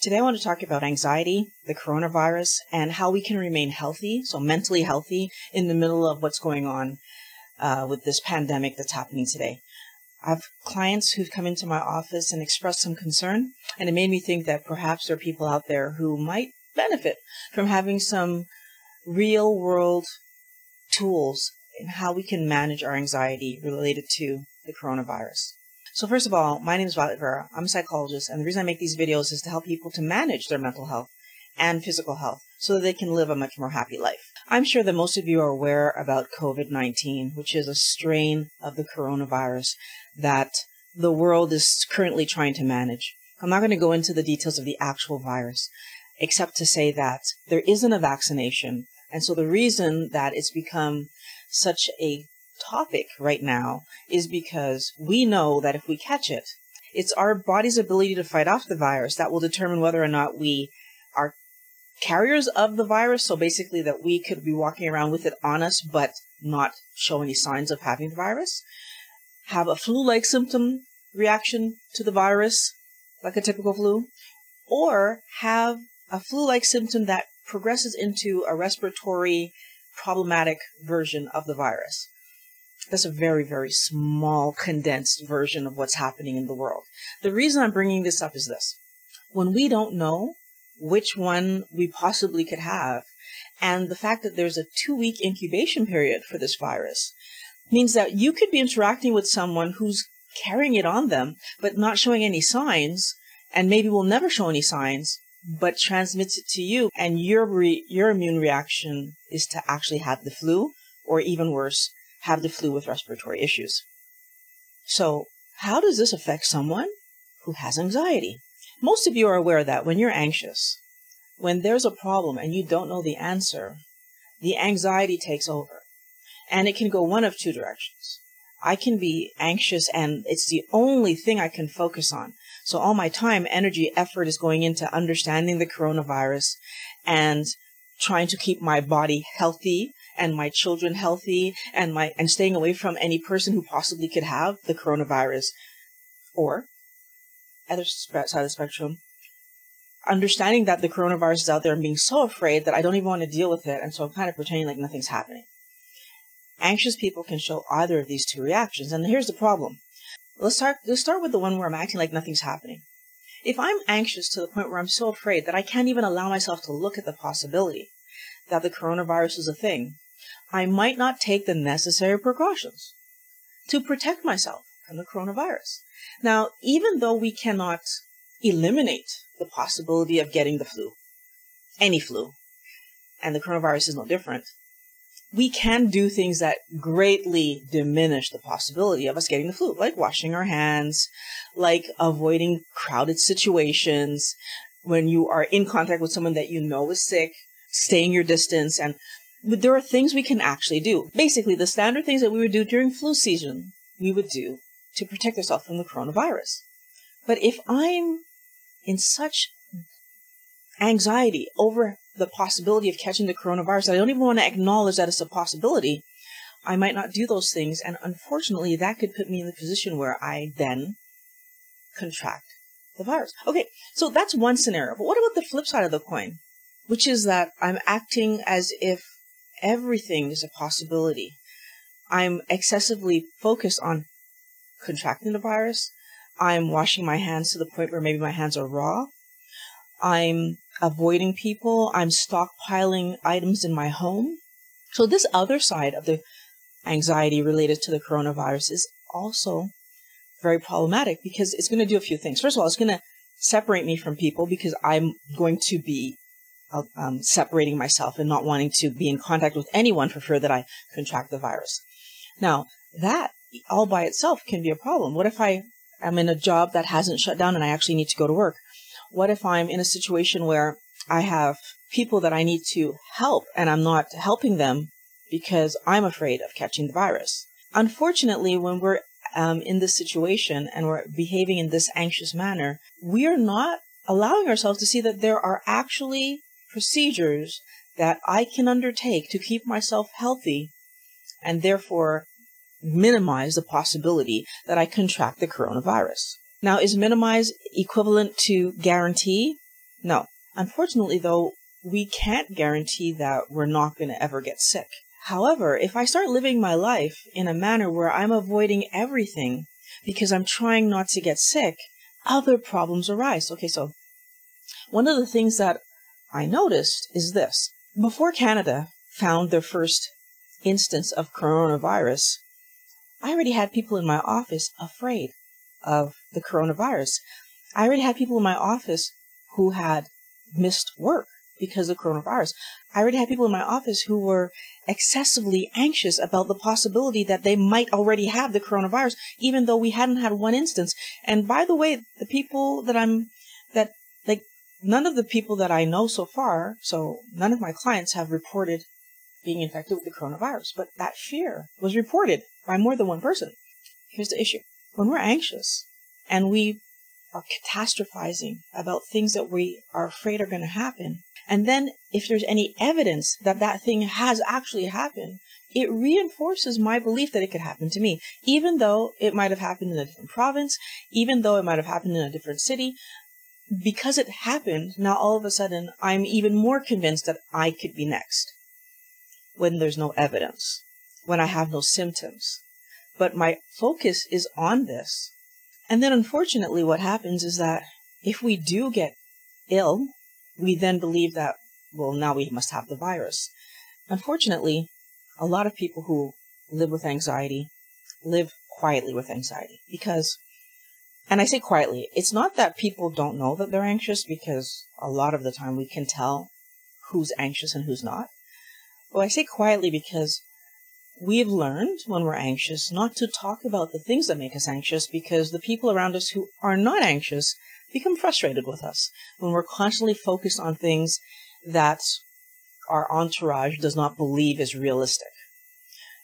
Today I want to talk about anxiety, the coronavirus, and how we can remain healthy, so mentally healthy, in the middle of what's going on uh, with this pandemic that's happening today. I have clients who've come into my office and expressed some concern, and it made me think that perhaps there are people out there who might benefit from having some real world tools in how we can manage our anxiety related to the coronavirus. So first of all, my name is Violet Reveira. I'm a psychologist, and the reason I make these videos is to help people to manage their mental health and physical health so that they can live a much more happy life. I'm sure that most of you are aware about COVID-19, which is a strain of the coronavirus that the world is currently trying to manage. I'm not going to go into the details of the actual virus, except to say that there isn't a vaccination. And so the reason that it's become such a topic right now is because we know that if we catch it, it's our body's ability to fight off the virus that will determine whether or not we are carriers of the virus. So basically that we could be walking around with it on us, but not show any signs of having the virus, have a flu-like symptom reaction to the virus, like a typical flu, or have a flu-like symptom that progresses into a respiratory problematic version of the virus. That's a very, very small, condensed version of what's happening in the world. The reason I'm bringing this up is this. When we don't know which one we possibly could have, and the fact that there's a two week incubation period for this virus means that you could be interacting with someone who's carrying it on them, but not showing any signs, and maybe will never show any signs, but transmits it to you, and your re- your immune reaction is to actually have the flu, or even worse, have the flu with respiratory issues. So, how does this affect someone who has anxiety? Most of you are aware that when you're anxious, when there's a problem and you don't know the answer, the anxiety takes over. And it can go one of two directions. I can be anxious and it's the only thing I can focus on. So all my time, energy, effort is going into understanding the coronavirus and trying to keep my body healthy and my children healthy and my and staying away from any person who possibly could have the coronavirus or other side of the spectrum understanding that the coronavirus is out there and being so afraid that I don't even want to deal with it and so I'm kind of pretending like nothing's happening. Anxious people can show either of these two reactions and here's the problem. Let's start let's start with the one where I'm acting like nothing's happening. If I'm anxious to the point where I'm so afraid that I can't even allow myself to look at the possibility that the coronavirus is a thing, I might not take the necessary precautions to protect myself from the coronavirus. Now, even though we cannot eliminate the possibility of getting the flu, any flu, and the coronavirus is no different, we can do things that greatly diminish the possibility of us getting the flu, like washing our hands, like avoiding crowded situations, when you are in contact with someone that you know is sick, staying your distance, and there are things we can actually do. Basically, the standard things that we would do during flu season, we would do to protect ourselves from the coronavirus. But if I'm in such anxiety over the possibility of catching the coronavirus, I don't even want to acknowledge that it's a possibility, I might not do those things. And unfortunately, that could put me in the position where I then contract the virus. Okay, so that's one scenario. But what about the flip side of the coin? Which is that I'm acting as if everything is a possibility. I'm excessively focused on contracting the virus. I'm washing my hands to the point where maybe my hands are raw. I'm avoiding people. I'm stockpiling items in my home. So this other side of the anxiety related to the coronavirus is also very problematic because it's going to do a few things. First of all, it's going to separate me from people because I'm going to be um, separating myself and not wanting to be in contact with anyone for fear that I contract the virus. Now, that all by itself can be a problem. What if I am in a job that hasn't shut down and I actually need to go to work? What if I'm in a situation where I have people that I need to help and I'm not helping them because I'm afraid of catching the virus? Unfortunately, when we're um, in this situation and we're behaving in this anxious manner, we are not allowing ourselves to see that there are actually procedures that I can undertake to keep myself healthy and therefore minimize the possibility that I contract the coronavirus. Now, is minimize equivalent to guarantee? No. Unfortunately, though, we can't guarantee that we're not going to ever get sick. However, if I start living my life in a manner where I'm avoiding everything because I'm trying not to get sick, other problems arise. Okay, so one of the things that I noticed is this. Before Canada found their first instance of coronavirus, I already had people in my office afraid of the coronavirus. I already had people in my office who had missed work because of coronavirus. I already had people in my office who were excessively anxious about the possibility that they might already have the coronavirus, even though we hadn't had one instance. And by the way, the people that I'm, none of the people that I know so far, so none of my clients have reported being infected with the coronavirus, but that fear was reported by more than one person. Here's the issue. When we're anxious and we are catastrophizing about things that we are afraid are going to happen. And then if there's any evidence that that thing has actually happened, it reinforces my belief that it could happen to me, even though it might have happened in a different province, even though it might have happened in a different city. Because it happened, now all of a sudden I'm even more convinced that I could be next when there's no evidence, when I have no symptoms. But my focus is on this and then unfortunately, what happens is that if we do get ill, we then believe that, well, now we must have the virus. Unfortunately, a lot of people who live with anxiety live quietly with anxiety because, and I say quietly, it's not that people don't know that they're anxious because a lot of the time we can tell who's anxious and who's not. Well, I say quietly because We've learned when we're anxious not to talk about the things that make us anxious because the people around us who are not anxious become frustrated with us when we're constantly focused on things that our entourage does not believe is realistic.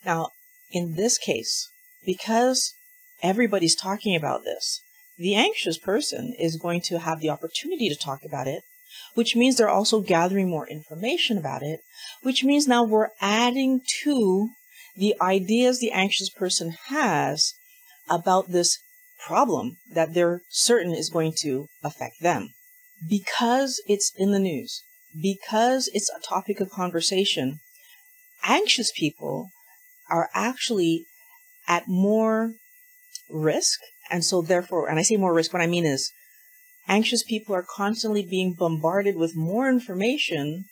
Now, in this case, because everybody's talking about this, the anxious person is going to have the opportunity to talk about it, which means they're also gathering more information about it, which means now we're adding to the ideas the anxious person has about this problem that they're certain is going to affect them. Because it's in the news, because it's a topic of conversation, anxious people are actually at more risk. And so therefore, and I say more risk, what I mean is anxious people are constantly being bombarded with more information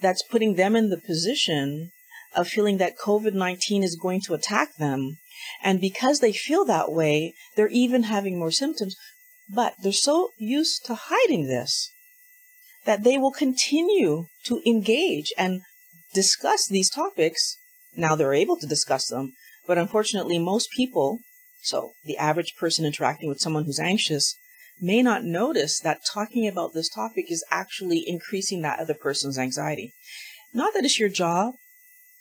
that's putting them in the position of feeling that COVID 19 is going to attack them. And because they feel that way, they're even having more symptoms. But they're so used to hiding this that they will continue to engage and discuss these topics. Now they're able to discuss them, but unfortunately, most people, so the average person interacting with someone who's anxious, may not notice that talking about this topic is actually increasing that other person's anxiety. Not that it's your job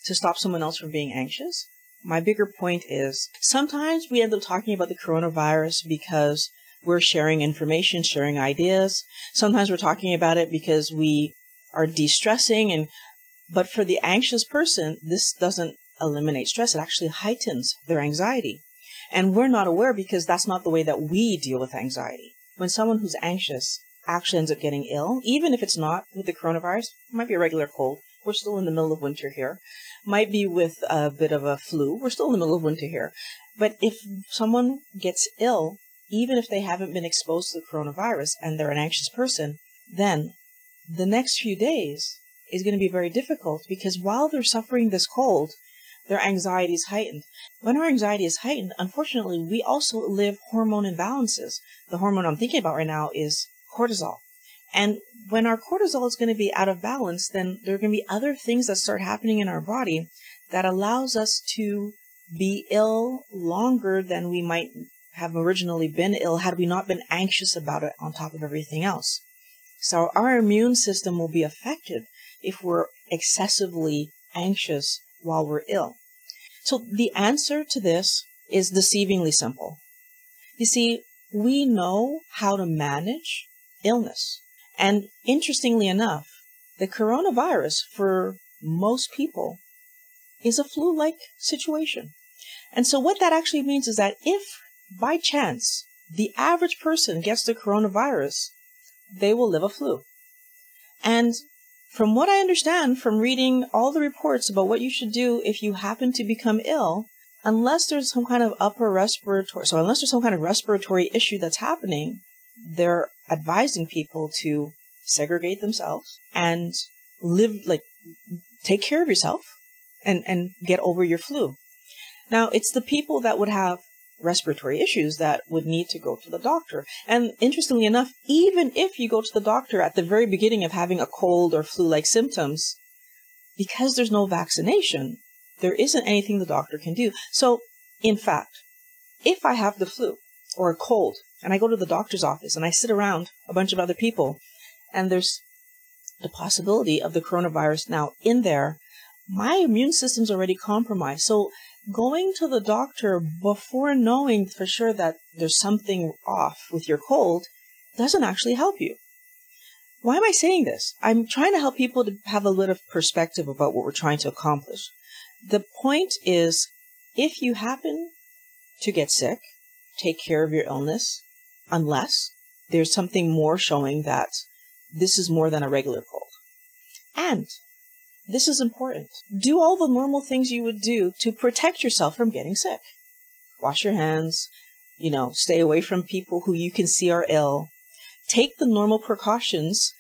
to stop someone else from being anxious. My bigger point is sometimes we end up talking about the coronavirus because we're sharing information, sharing ideas. Sometimes we're talking about it because we are de-stressing and but for the anxious person, this doesn't eliminate stress. It actually heightens their anxiety. And we're not aware because that's not the way that we deal with anxiety. When someone who's anxious actually ends up getting ill, even if it's not with the coronavirus, it might be a regular cold. We're still in the middle of winter here might be with a bit of a flu. We're still in the middle of winter here. But if someone gets ill, even if they haven't been exposed to the coronavirus and they're an anxious person, then the next few days is going to be very difficult because while they're suffering this cold, their anxiety is heightened. When our anxiety is heightened, unfortunately, we also live hormone imbalances. The hormone I'm thinking about right now is cortisol. And when our cortisol is going to be out of balance, then there are going to be other things that start happening in our body that allows us to be ill longer than we might have originally been ill had we not been anxious about it on top of everything else. So our immune system will be affected if we're excessively anxious while we're ill. So the answer to this is deceivingly simple. You see, we know how to manage illness. And interestingly enough, the coronavirus for most people is a flu like situation. And so, what that actually means is that if by chance the average person gets the coronavirus, they will live a flu. And from what I understand from reading all the reports about what you should do if you happen to become ill, unless there's some kind of upper respiratory, so unless there's some kind of respiratory issue that's happening, they're advising people to segregate themselves and live like take care of yourself and and get over your flu. Now, it's the people that would have respiratory issues that would need to go to the doctor. And interestingly enough, even if you go to the doctor at the very beginning of having a cold or flu-like symptoms, because there's no vaccination, there isn't anything the doctor can do. So, in fact, if I have the flu or a cold and I go to the doctor's office and I sit around a bunch of other people and there's the possibility of the coronavirus now in there, my immune system's already compromised. So going to the doctor before knowing for sure that there's something off with your cold doesn't actually help you. Why am I saying this? I'm trying to help people to have a little perspective about what we're trying to accomplish. The point is, if you happen to get sick, take care of your illness, unless there's something more showing that this is more than a regular cold. And this is important. Do all the normal things you would do to protect yourself from getting sick. Wash your hands, you know, stay away from people who you can see are ill. Take the normal precautions.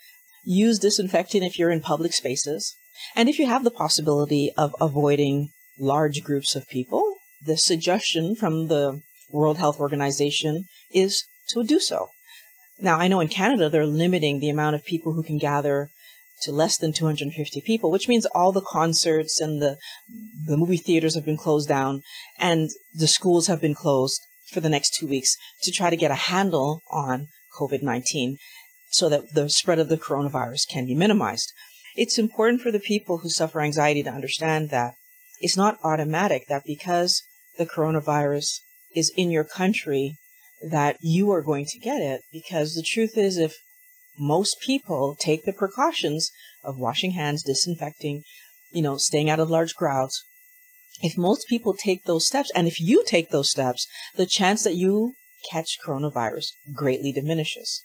Use disinfectant if you're in public spaces. And if you have the possibility of avoiding large groups of people, the suggestion from the World Health Organization is to do so. Now, I know in Canada they're limiting the amount of people who can gather to less than 250 people, which means all the concerts and the the movie theaters have been closed down and the schools have been closed for the next 2 weeks to try to get a handle on COVID-19 so that the spread of the coronavirus can be minimized. It's important for the people who suffer anxiety to understand that it's not automatic that because the coronavirus is in your country that you are going to get it because the truth is if most people take the precautions of washing hands, disinfecting, you know, staying out of large crowds. If most people take those steps, and if you take those steps, the chance that you catch coronavirus greatly diminishes.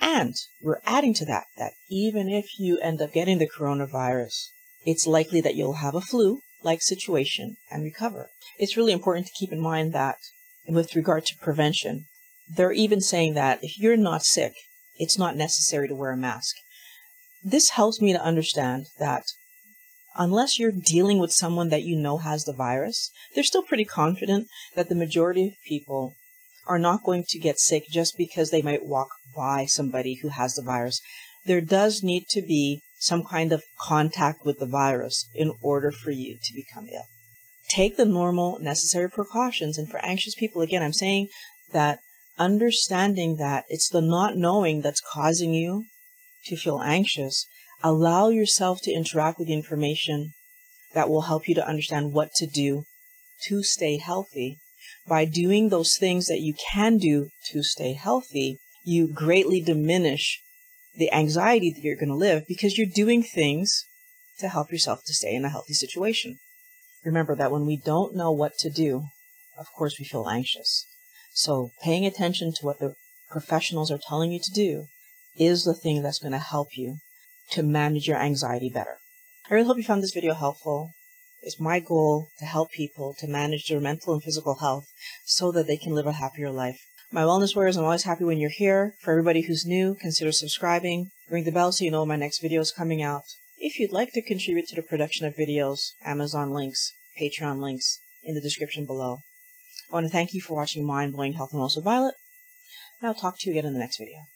And we're adding to that that even if you end up getting the coronavirus, it's likely that you'll have a flu like situation and recover. It's really important to keep in mind that with regard to prevention, they're even saying that if you're not sick, it's not necessary to wear a mask. This helps me to understand that unless you're dealing with someone that you know has the virus, they're still pretty confident that the majority of people are not going to get sick just because they might walk by somebody who has the virus. There does need to be some kind of contact with the virus in order for you to become ill. Take the normal necessary precautions. And for anxious people, again, I'm saying that understanding that it's the not knowing that's causing you to feel anxious, allow yourself to interact with the information that will help you to understand what to do to stay healthy. By doing those things that you can do to stay healthy, you greatly diminish the anxiety that you're going to live because you're doing things to help yourself to stay in a healthy situation. Remember that when we don't know what to do, of course we feel anxious. So paying attention to what the professionals are telling you to do is the thing that's going to help you to manage your anxiety better. I really hope you found this video helpful. It's my goal to help people to manage their mental and physical health so that they can live a happier life. My wellness warriors, I'm always happy when you're here. For everybody who's new, consider subscribing. Ring the bell so you know when my next video is coming out. If you'd like to contribute to the production of videos, Amazon links, Patreon links in the description below. I want to thank you for watching Mind Blowing Health and Also Violet, and I'll talk to you again in the next video.